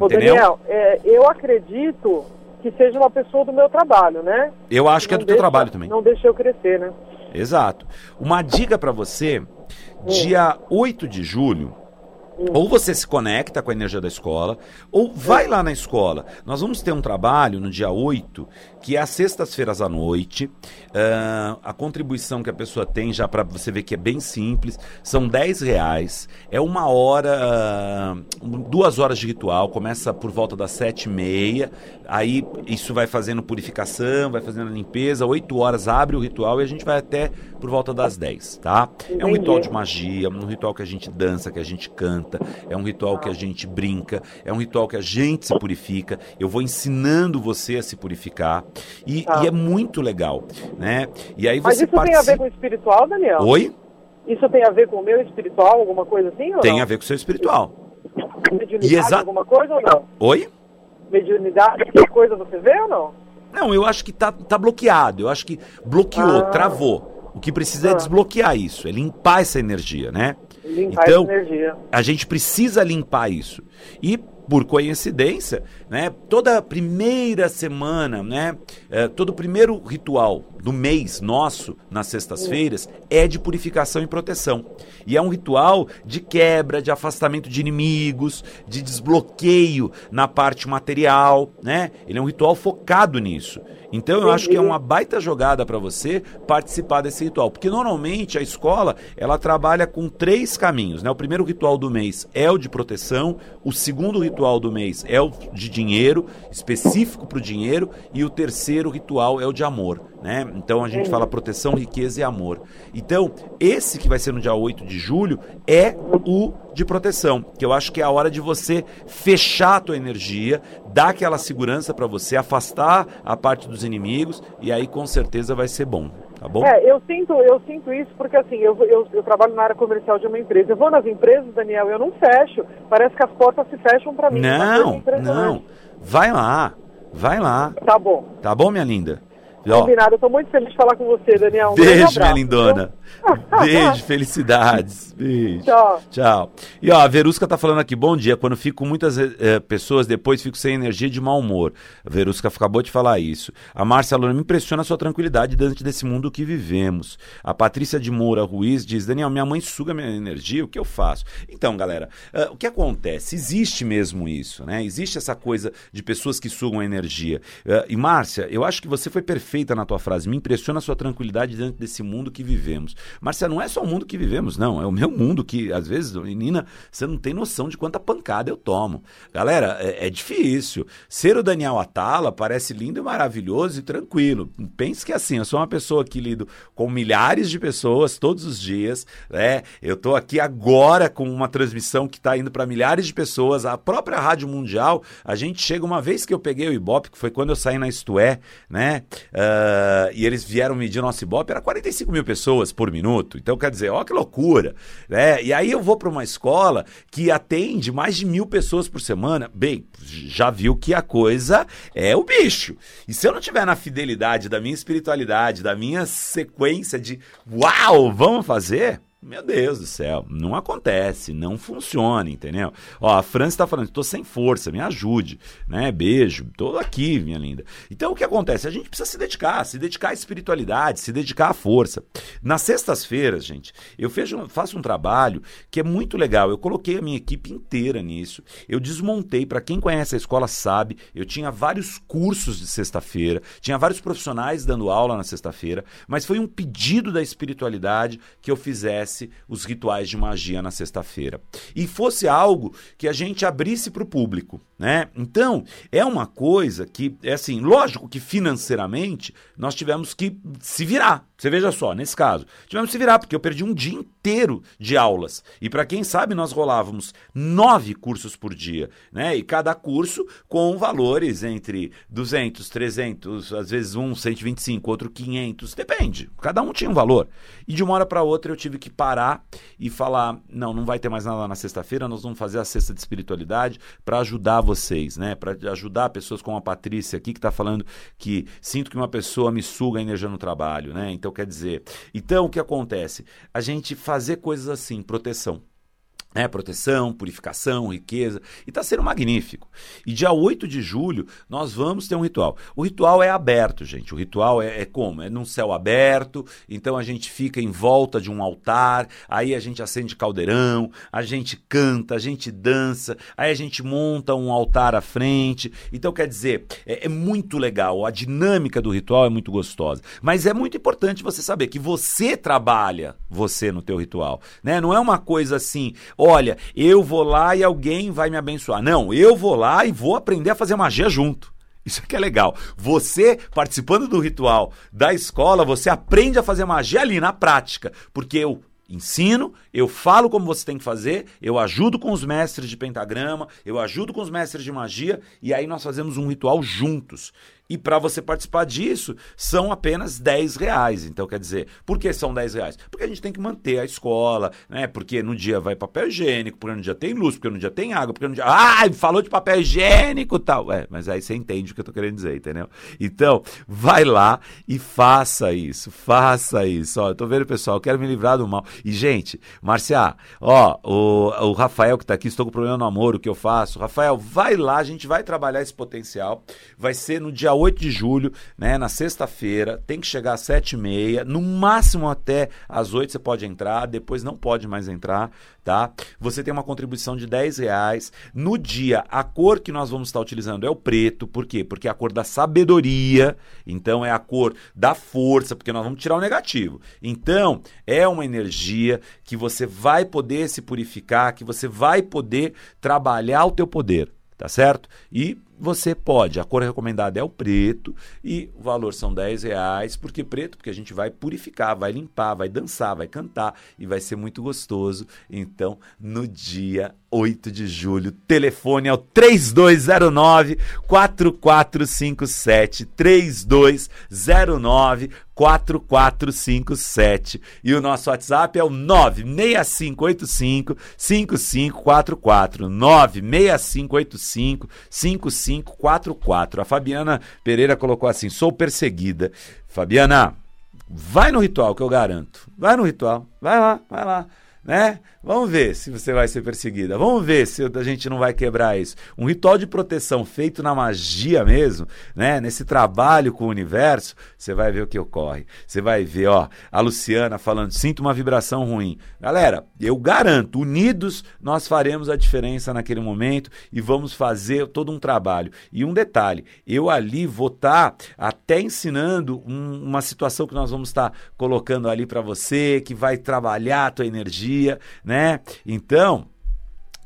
Ô, entendeu? Daniel, é, eu acredito que seja uma pessoa do meu trabalho, né? Eu acho que, é do deixa, teu trabalho também. Não deixa eu crescer, né? Exato. Uma dica para você: hum. dia 8 de julho, Ou você se conecta com a energia da escola, ou vai lá na escola. Nós vamos ter um trabalho no dia 8, que é às sextas-feiras à noite. Uh, a contribuição que a pessoa tem, já para você ver que é bem simples, são 10 reais. É uma hora, uh, duas horas de ritual, começa por volta das sete e meia. Aí isso vai fazendo purificação, vai fazendo a limpeza. Oito horas abre o ritual e a gente vai até por volta das 10, tá? É um ritual de magia, um ritual que a gente dança, que a gente canta é um ritual que a gente brinca, é um ritual que a gente se purifica. Eu vou ensinando você a se purificar e, ah. e é muito legal, né? E aí você Mas isso participa... tem a ver com o espiritual, Daniel? Oi? Isso tem a ver com o meu espiritual, alguma coisa assim? tem não? a ver com o seu espiritual. Mediunidade, exa... alguma coisa ou não? Oi? Mediunidade, alguma coisa você vê ou não? Não, eu acho que tá, tá bloqueado. Eu acho que bloqueou, ah. travou. O que precisa é ah. é desbloquear isso, é limpar essa energia, né? Limpar então, energia. a gente precisa limpar isso. E por coincidência, né, toda primeira semana, né, é, todo primeiro ritual do mês nosso, nas sextas-feiras, é de purificação e proteção. E é um ritual de quebra, de afastamento de inimigos, de desbloqueio na parte material, né? Ele é um ritual focado nisso. Então eu acho que é uma baita jogada para você participar desse ritual, porque normalmente a escola ela trabalha com três caminhos, né? O primeiro ritual do mês é o de proteção, o segundo ritual do mês é o de dinheiro, específico para o dinheiro, e o terceiro ritual é o de amor. Né? Então a gente fala proteção, riqueza e amor. Então, esse que vai ser no dia 8 de julho é o de proteção, que eu acho que é a hora de você fechar a tua energia, dar aquela segurança para você, afastar a parte dos inimigos e aí com certeza vai ser bom. Tá bom? É, eu sinto, eu sinto isso porque assim, eu, eu, eu trabalho na área comercial de uma empresa. Eu vou nas empresas, Daniel, eu não fecho. Parece que as portas se fecham para mim. Não, não. Vai lá. Vai lá. Tá bom. Tá bom, minha linda? Combinado, eu tô muito feliz de falar com você, Daniel. Um beijo, minha lindona. <laughs> Beijo, felicidades. Beijo. Tchau. Tchau. E ó, a Verusca tá falando aqui, bom dia. Quando fico com muitas eh, pessoas, depois fico sem energia e de mau humor. A Verusca acabou de falar isso. A Márcia Luna me impressiona a sua tranquilidade diante desse mundo que vivemos. A Patrícia de Moura Ruiz diz: Daniel, minha mãe suga minha energia, o que eu faço? Então, galera, uh, o que acontece? Existe mesmo isso, né? Existe essa coisa de pessoas que sugam a energia. Uh, e Márcia, eu acho que você foi perfeita na tua frase. Me impressiona a sua tranquilidade diante desse mundo que vivemos. Márcia, não é só o mundo que vivemos, não. É o meu mundo que, às vezes, menina, você não tem noção de quanta pancada eu tomo. Galera, é, é difícil. Ser o Daniel Atala parece lindo e maravilhoso e tranquilo. Pense que assim, eu sou uma pessoa que lido com milhares de pessoas todos os dias, né? Eu tô aqui agora com uma transmissão que está indo para milhares de pessoas. A própria Rádio Mundial, a gente chega uma vez que eu peguei o Ibope, que foi quando eu saí na Isto É, né? Uh, e eles vieram medir nosso Ibope, era 45 mil pessoas por minuto. Então, quer dizer, ó que loucura. Né? E aí eu vou para uma escola que atende mais de mil pessoas por semana. Bem, já viu que a coisa é o bicho. E se eu não tiver na fidelidade da minha espiritualidade, da minha sequência de uau, vamos fazer? Meu Deus do céu, não acontece, não funciona, entendeu? Ó, a França está falando, estou sem força, me ajude, né? Beijo, estou aqui, minha linda. Então o que acontece? A gente precisa se dedicar, se dedicar à espiritualidade, se dedicar à força. Nas sextas-feiras, gente, eu fecho, faço um trabalho que é muito legal. Eu coloquei a minha equipe inteira nisso. Eu desmontei, para quem conhece a escola sabe, eu tinha vários cursos de sexta-feira, tinha vários profissionais dando aula na sexta-feira, mas foi um pedido da espiritualidade que eu fizesse os rituais de magia na sexta-feira. E fosse algo que a gente abrisse para o público. Né? Então, é uma coisa que, é assim, lógico que financeiramente nós tivemos que se virar. Você veja só, nesse caso, tivemos que se virar, porque eu perdi um dia inteiro de aulas. E para quem sabe, nós rolávamos nove cursos por dia, né? E cada curso com valores entre 200, 300, às vezes um 125, outro 500, depende. Cada um tinha um valor. E de uma hora para outra eu tive que parar e falar: não, não vai ter mais nada na sexta-feira, nós vamos fazer a cesta de espiritualidade para ajudar vocês, né? Para ajudar pessoas como a Patrícia aqui, que está falando que sinto que uma pessoa me suga a energia no trabalho, né? Então, quer dizer. Então, o que acontece? A gente fazer coisas assim, proteção né, proteção, purificação, riqueza, e está sendo magnífico. E dia 8 de julho nós vamos ter um ritual. O ritual é aberto, gente. O ritual é, é, como? É num céu aberto, então a gente fica em volta de um altar, aí a gente acende caldeirão, a gente canta, a gente dança, aí a gente monta um altar à frente. Então, quer dizer, é, é muito legal, a dinâmica do ritual é muito gostosa. Mas é muito importante você saber que você trabalha você no teu ritual. Né? Não é uma coisa assim olha, eu vou lá e alguém vai me abençoar. Não, eu vou lá e vou aprender a fazer magia junto. Isso aqui é legal. Você, participando do ritual da escola, você aprende a fazer magia ali na prática. Porque eu ensino, eu falo como você tem que fazer, eu ajudo com os mestres de pentagrama, eu ajudo com os mestres de magia, e aí nós fazemos um ritual juntos. E para você participar disso, são apenas 10 reais. Então, quer dizer, por que são 10 reais? Porque a gente tem que manter a escola, né? Porque no dia vai papel higiênico, porque no dia tem luz, porque no dia tem água, porque no dia. Ah, falou de papel higiênico tal. É, mas aí você entende o que eu tô querendo dizer, entendeu? Então, vai lá e faça isso. Faça isso. Ó, eu tô vendo, pessoal, eu quero me livrar do mal. E, gente, Marcia, ó, o, o Rafael que tá aqui, estou com problema no amor, o que eu faço? Rafael, vai lá, a gente vai trabalhar esse potencial. Vai ser no dia 8 de julho, né, na sexta-feira, tem que chegar às 7h30, no máximo até às 8 você pode entrar, depois não pode mais entrar, tá? Você tem uma contribuição de 10 reais. No dia, a cor que nós vamos estar utilizando é o preto, por quê? Porque é a cor da sabedoria, então é a cor da força, porque nós vamos tirar o negativo. Então, é uma energia que você vai poder se purificar, que você vai poder trabalhar o teu poder, tá certo? E você pode. A cor recomendada é o preto e o valor são 10 reais. Por que preto? Porque a gente vai purificar, vai limpar, vai dançar, vai cantar e vai ser muito gostoso. Então, no dia 8 de julho, telefone é o 3209 4457 3209 4457 e o nosso WhatsApp é o 96585 5544 96585 5544 3544. A Fabiana Pereira colocou assim: sou perseguida. Fabiana, vai no ritual que eu garanto. Vai no ritual. Vai lá, vai lá né? Vamos ver se você vai ser perseguida. Vamos ver se a gente não vai quebrar isso. Um ritual de proteção feito na magia mesmo, né? Nesse trabalho com o universo, você vai ver o que ocorre. Você vai ver, ó, a Luciana falando, sinto uma vibração ruim. Galera, eu garanto, unidos nós faremos a diferença naquele momento e vamos fazer todo um trabalho. E um detalhe, eu ali vou estar tá até ensinando um, uma situação que nós vamos estar tá colocando ali para você, que vai trabalhar a tua energia dia, né? Então,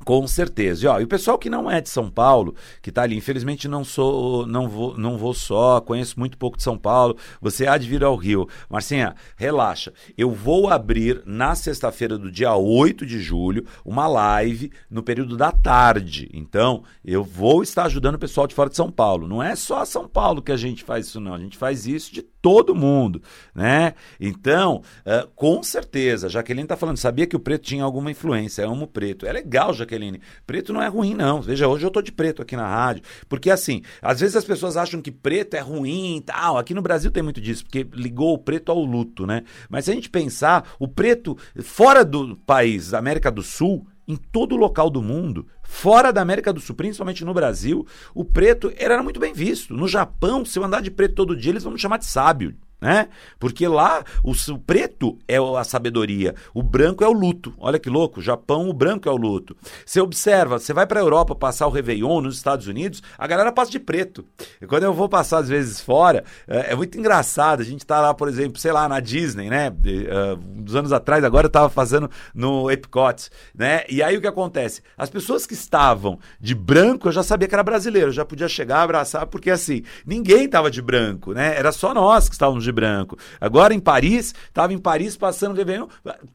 com certeza. E, ó, e o pessoal que não é de São Paulo, que está ali, infelizmente não sou, não vou, não vou só, conheço muito pouco de São Paulo. Você há de vir ao Rio. Marcinha, relaxa. Eu vou abrir na sexta-feira do dia 8 de julho uma live no período da tarde. Então, eu vou estar ajudando o pessoal de fora de São Paulo. Não é só São Paulo que a gente faz isso, não. A gente faz isso de todo mundo, né? Então, uh, com certeza, Jaqueline está falando, sabia que o preto tinha alguma influência, eu amo preto. É legal, Jaqueline. Preto não é ruim, não. Veja, hoje eu tô de preto aqui na rádio. Porque assim, às vezes as pessoas acham que preto é ruim e tal. Aqui no Brasil tem muito disso, porque ligou o preto ao luto, né? Mas se a gente pensar, o preto, fora do país, da América do Sul, em todo local do mundo, fora da América do Sul, principalmente no Brasil, o preto era muito bem visto. No Japão, se eu andar de preto todo dia, eles vão me chamar de sábio né? Porque lá o, o, preto é a sabedoria, o branco é o luto. Olha que louco, Japão, o branco é o luto. Você observa, você vai para a Europa passar o Réveillon nos Estados Unidos, a galera passa de preto. E quando eu vou passar às vezes fora, é, é muito engraçado. A gente tá lá, por exemplo, sei lá, na Disney, né? De, uh, uns anos atrás, agora eu tava fazendo no Epcot, né? E aí o que acontece? As pessoas que estavam de branco, eu já sabia que era brasileiro, já podia chegar, abraçar, porque assim, ninguém tava de branco, né? Era só nós que estávamos de branco. Agora em Paris, estava em Paris passando o Réveillon.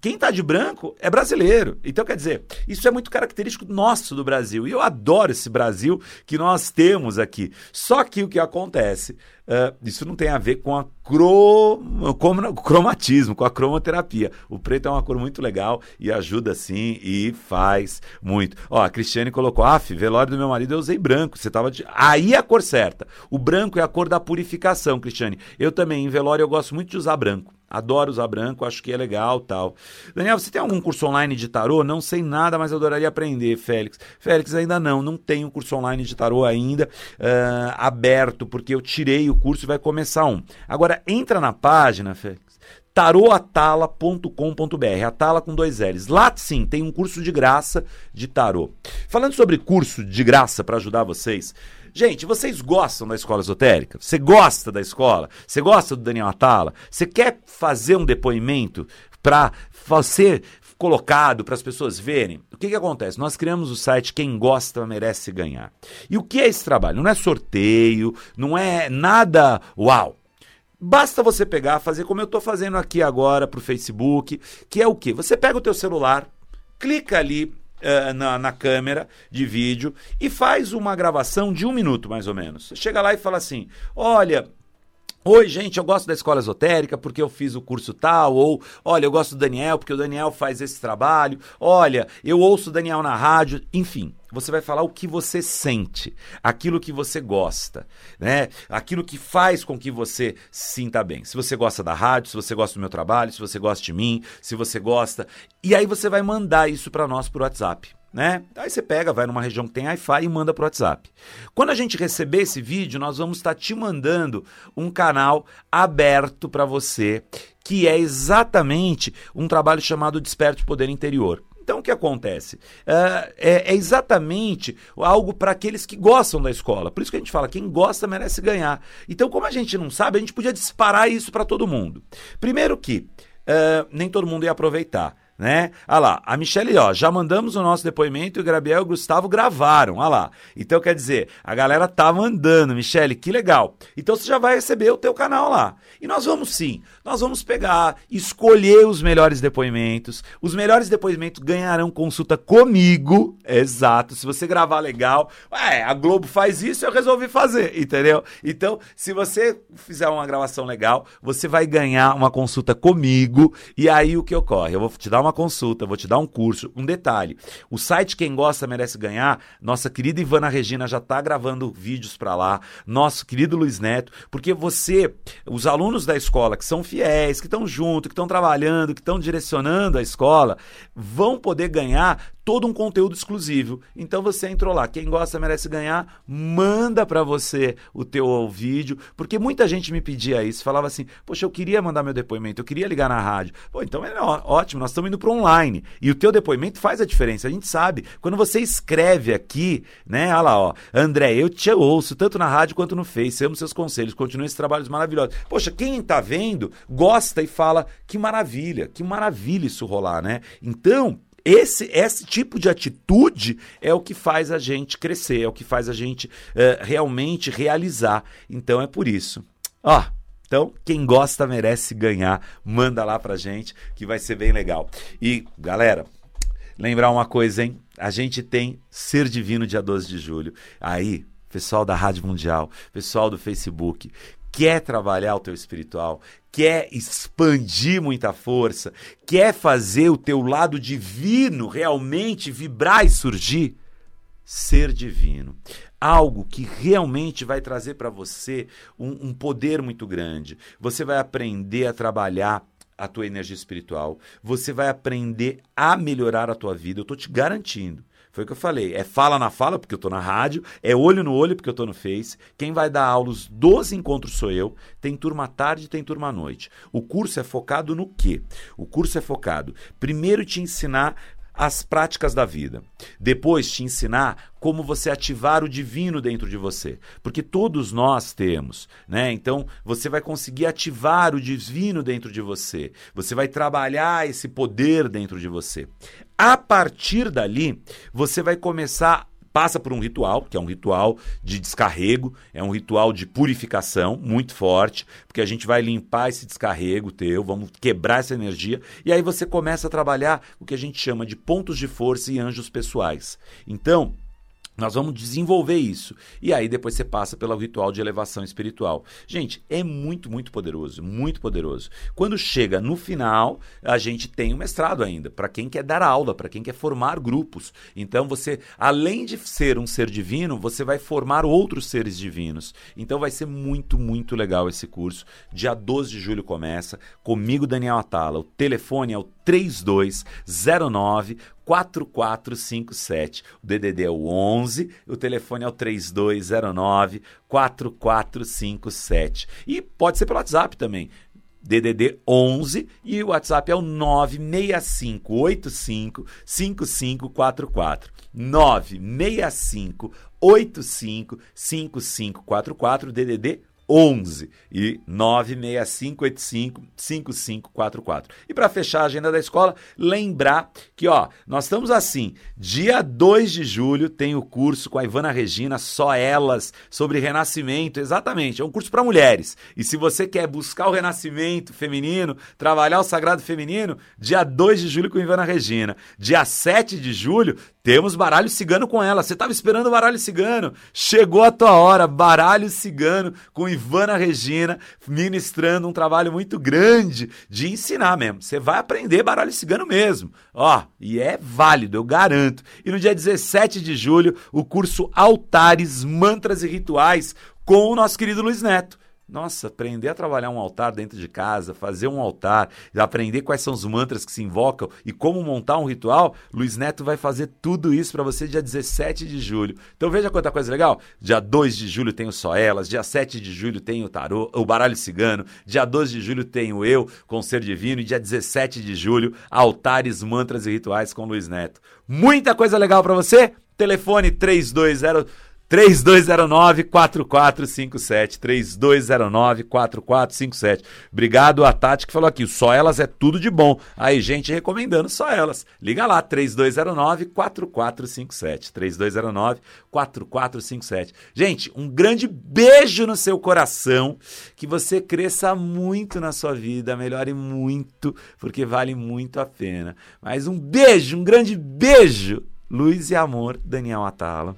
Quem está de branco é brasileiro. Então, quer dizer, isso é muito característico nosso do Brasil. E eu adoro esse Brasil que nós temos aqui. Só que o que acontece Uh, isso não tem a ver com a cro... com cromatismo, com a cromoterapia. O preto é uma cor muito legal e ajuda sim e faz muito. Ó, a Cristiane colocou: "Af, velório do meu marido eu usei branco". Você tava de... aí é a cor certa. O branco é a cor da purificação, Cristiane. Eu também em velório eu gosto muito de usar branco. Adoro usar branco, acho que é legal tal. Daniel, você tem algum curso online de tarô? Não sei nada, mas adoraria aprender, Félix. Félix, ainda não, não tenho curso online de tarô ainda uh, aberto, porque eu tirei o curso e vai começar um. Agora, entra na página, Félix, taroatala.com.br, Atala com dois L's. Lá sim, tem um curso de graça de tarô. Falando sobre curso de graça para ajudar vocês, Gente, vocês gostam da escola esotérica? Você gosta da escola? Você gosta do Daniel Atala? Você quer fazer um depoimento para ser colocado para as pessoas verem? O que, que acontece? Nós criamos o site Quem Gosta Merece Ganhar. E o que é esse trabalho? Não é sorteio, não é nada uau. Basta você pegar, fazer como eu estou fazendo aqui agora para o Facebook, que é o quê? Você pega o teu celular, clica ali uh, na, na, câmera de vídeo e faz uma gravação de um minuto, mais ou menos. Chega lá e fala assim: olha. Oi, gente, eu gosto da escola esotérica porque eu fiz o curso tal, ou olha, eu gosto do Daniel porque o Daniel faz esse trabalho, olha, eu ouço o Daniel na rádio, enfim. Você vai falar o que você sente, aquilo que você gosta, né? Aquilo que faz com que você sinta bem. Se você gosta da rádio, se você gosta do meu trabalho, se você gosta de mim, se você gosta. E aí você vai mandar isso para nós por WhatsApp. Né? Aí você pega, vai numa região que tem Wi-Fi e manda para o WhatsApp. Quando a gente receber esse vídeo, nós vamos estar te mandando um canal aberto para você, que é exatamente um trabalho chamado Desperte Poder Interior. Então, o que acontece? É, é, é exatamente algo para aqueles que gostam da escola. Por isso que a gente fala: quem gosta merece ganhar. Então, como a gente não sabe, a gente podia disparar isso para todo mundo. Primeiro que uh, nem todo mundo ia aproveitar né? Ah lá, a Michelle, ó, já mandamos o nosso depoimento e o Gabriel e o Gustavo gravaram, ah lá. Então, quer dizer, a galera tá mandando, Michelle, que legal. Então, você já vai receber o teu canal lá. E nós vamos sim, nós vamos pegar, escolher os melhores depoimentos. Os melhores depoimentos ganharão consulta comigo, exato. Se você gravar legal, ué, a Globo faz isso, eu resolvi fazer, entendeu? Então, se você fizer uma gravação legal, você vai ganhar uma consulta comigo e aí o que ocorre? Eu vou te dar uma uma consulta, vou te dar um curso. Um detalhe: o site Quem Gosta Merece Ganhar, nossa querida Ivana Regina já está gravando vídeos para lá, nosso querido Luiz Neto, porque você, os alunos da escola que são fiéis, que estão junto, que estão trabalhando, que estão direcionando a escola, vão poder ganhar todo um conteúdo exclusivo. Então você entrou lá, quem gosta merece ganhar, manda para você o teu vídeo, porque muita gente me pedia isso, falava assim: "Poxa, eu queria mandar meu depoimento, eu queria ligar na rádio". Pô, então é ótimo, nós estamos indo para online. E o teu depoimento faz a diferença. A gente sabe, quando você escreve aqui, né? Olha lá, ó, André, eu te ouço tanto na rádio quanto no Face, amo seus conselhos, continue esses trabalhos maravilhosos. Poxa, quem tá vendo gosta e fala: "Que maravilha, que maravilha isso rolar", né? Então, esse, esse tipo de atitude é o que faz a gente crescer, é o que faz a gente uh, realmente realizar. Então é por isso. Ó, então, quem gosta merece ganhar. Manda lá pra gente que vai ser bem legal. E, galera, lembrar uma coisa, hein? A gente tem Ser Divino dia 12 de julho. Aí, pessoal da Rádio Mundial, pessoal do Facebook, quer trabalhar o teu espiritual, quer expandir muita força, quer fazer o teu lado divino realmente vibrar e surgir, ser divino. Algo que realmente vai trazer para você um, um poder muito grande. Você vai aprender a trabalhar a tua energia espiritual, você vai aprender a melhorar a tua vida, eu estou te garantindo. Foi o que eu falei. É fala na fala, porque eu estou na rádio, é olho no olho, porque eu estou no Face. Quem vai dar aulas dos encontros sou eu. Tem turma à tarde, tem turma à noite. O curso é focado no quê? O curso é focado, primeiro, te ensinar as práticas da vida. Depois te ensinar como você ativar o divino dentro de você, porque todos nós temos, né? Então, você vai conseguir ativar o divino dentro de você. Você vai trabalhar esse poder dentro de você. A partir dali, você vai começar passa por um ritual, que é um ritual de descarrego, é um ritual de purificação muito forte, porque a gente vai limpar esse descarrego teu, vamos quebrar essa energia, e aí você começa a trabalhar o que a gente chama de pontos de força e anjos pessoais. Então, Nós vamos desenvolver isso. E aí depois você passa pelo ritual de elevação espiritual. Gente, é muito, muito poderoso, muito poderoso. Quando chega no final, a gente tem o um mestrado ainda, para quem quer dar aula, para quem quer formar grupos. Então você, além de ser um ser divino, você vai formar outros seres divinos. Então vai ser muito, muito legal esse curso. Dia 12 de julho começa. Comigo, Daniel Atala. O telefone é o 3209 4457. O DDD é o 11, o telefone é o 3209 4457. E pode ser pelo WhatsApp também. DDD 11 e o WhatsApp é o 96585 5544. 96585 5544 DDD 11 e 965855544. E para fechar a agenda da escola, lembrar que, ó, nós estamos assim, dia 2 de julho tem o curso com a Ivana Regina, só elas, sobre renascimento, exatamente, é um curso para mulheres. E se você quer buscar o renascimento feminino, trabalhar o sagrado feminino, dia 2 de julho com a Ivana Regina. Dia 7 de julho temos baralho cigano com ela. Você estava esperando o baralho cigano? Chegou a tua hora, baralho cigano com Ivana Regina, ministrando um trabalho muito grande de ensinar mesmo. Você vai aprender baralho cigano mesmo. Ó, e é válido, eu garanto. E no dia 17 de julho, o curso Altares, Mantras e Rituais com o nosso querido Luiz Neto. Nossa, aprender a trabalhar um altar dentro de casa, fazer um altar, aprender quais são os mantras que se invocam e como montar um ritual, Luiz Neto vai fazer tudo isso para você dia 17 de julho. Então veja quanta coisa legal. Dia 2 de julho tem o Só Elas, dia 7 de julho tem o tarô, o baralho cigano, dia 12 de julho tem o Eu com o Ser Divino e dia 17 de julho, altares, mantras e rituais com Luiz Neto. Muita coisa legal para você. Telefone 320 3209-4457. 3209-4457. Obrigado a Tati que falou aqui. Só elas é tudo de bom. Aí, gente recomendando só elas. Liga lá, 3209-4457. 3209-4457. Gente, um grande beijo no seu coração. Que você cresça muito na sua vida, melhore muito, porque vale muito a pena. Mas um beijo, um grande beijo. Luz e amor, Daniel Atala.